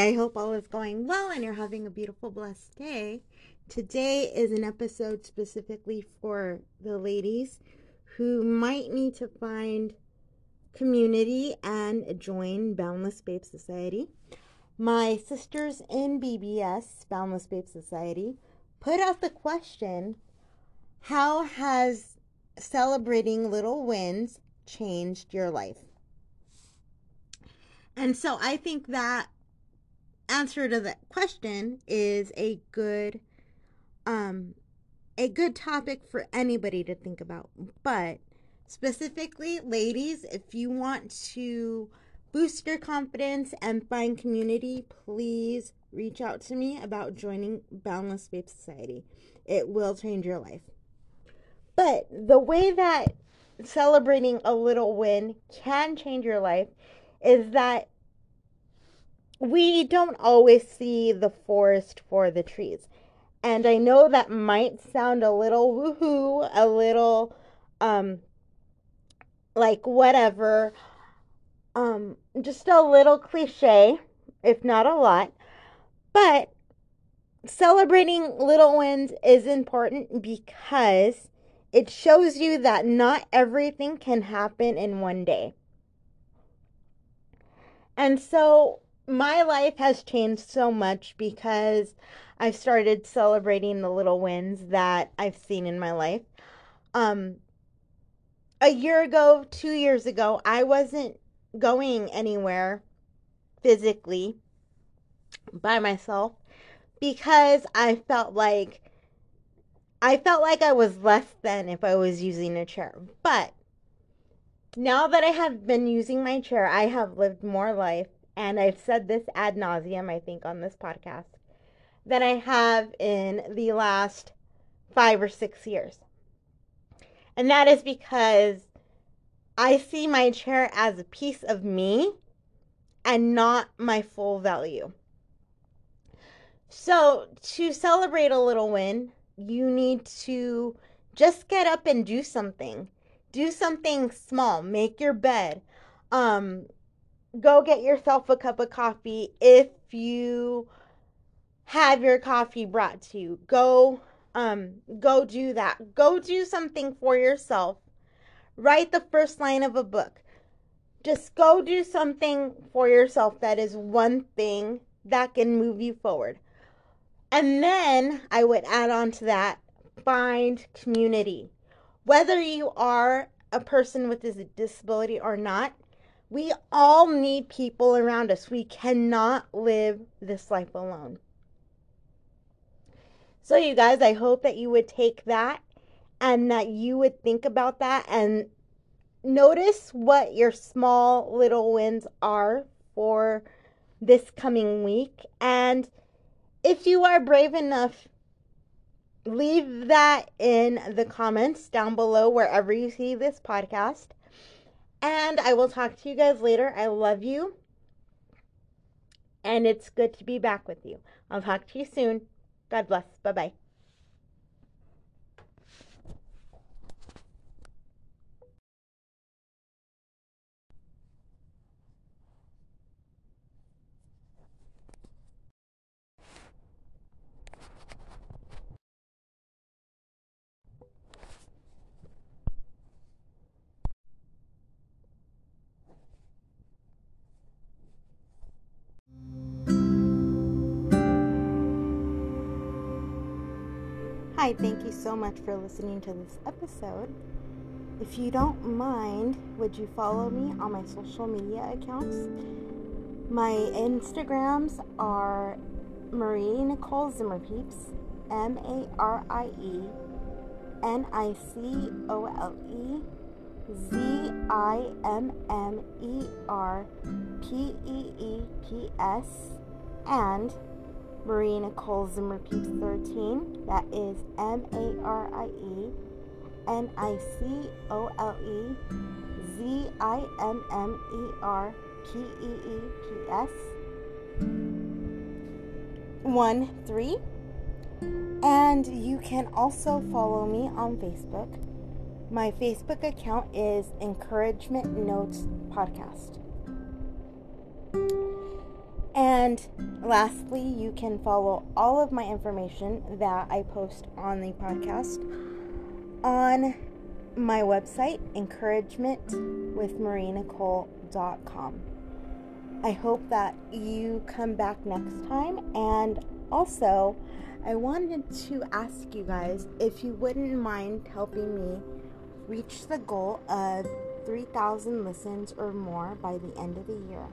I hope all is going well and you're having a beautiful, blessed day. Today is an episode specifically for the ladies who might need to find community and join Boundless Babe Society. My sisters in BBS, Boundless Babe Society, put out the question How has celebrating little wins changed your life? And so I think that answer to that question is a good um a good topic for anybody to think about. But specifically, ladies, if you want to boost your confidence and find community, please reach out to me about joining Boundless Babe Society. It will change your life. But the way that celebrating a little win can change your life is that we don't always see the forest for the trees. And I know that might sound a little woohoo, a little um like whatever um just a little cliche, if not a lot. But celebrating little wins is important because it shows you that not everything can happen in one day. And so my life has changed so much because I've started celebrating the little wins that I've seen in my life. Um, a year ago, two years ago, I wasn't going anywhere physically by myself because I felt like I felt like I was less than if I was using a chair. But now that I have been using my chair, I have lived more life and I've said this ad nauseum, I think, on this podcast, than I have in the last five or six years. And that is because I see my chair as a piece of me and not my full value. So, to celebrate a little win, you need to just get up and do something. Do something small. Make your bed. Um, go get yourself a cup of coffee if you have your coffee brought to you. Go um go do that. Go do something for yourself. Write the first line of a book. Just go do something for yourself that is one thing that can move you forward. And then I would add on to that find community. Whether you are a person with a disability or not, we all need people around us. We cannot live this life alone. So, you guys, I hope that you would take that and that you would think about that and notice what your small little wins are for this coming week. And if you are brave enough, leave that in the comments down below wherever you see this podcast. And I will talk to you guys later. I love you. And it's good to be back with you. I'll talk to you soon. God bless. Bye bye. Hi, thank you so much for listening to this episode. If you don't mind, would you follow me on my social media accounts? My Instagrams are Marie Nicole Zimmerpeeps, M A R I E N I C O L E Z I M M E R P E E P S and Marie Nicole Zimmer Peeps 13. That is M A R I E N I C O L E Z I M M E R P E E P S 1 3. And you can also follow me on Facebook. My Facebook account is Encouragement Notes Podcast. And lastly, you can follow all of my information that I post on the podcast on my website, encouragementwithmarienicole.com. I hope that you come back next time. And also, I wanted to ask you guys if you wouldn't mind helping me reach the goal of 3,000 listens or more by the end of the year.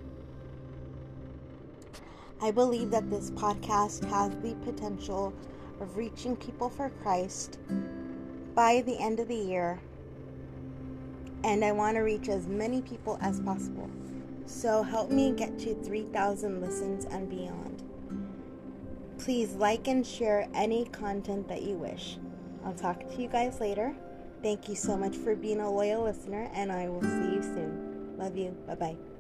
I believe that this podcast has the potential of reaching people for Christ by the end of the year, and I want to reach as many people as possible. So help me get to 3,000 listens and beyond. Please like and share any content that you wish. I'll talk to you guys later. Thank you so much for being a loyal listener, and I will see you soon. Love you. Bye bye.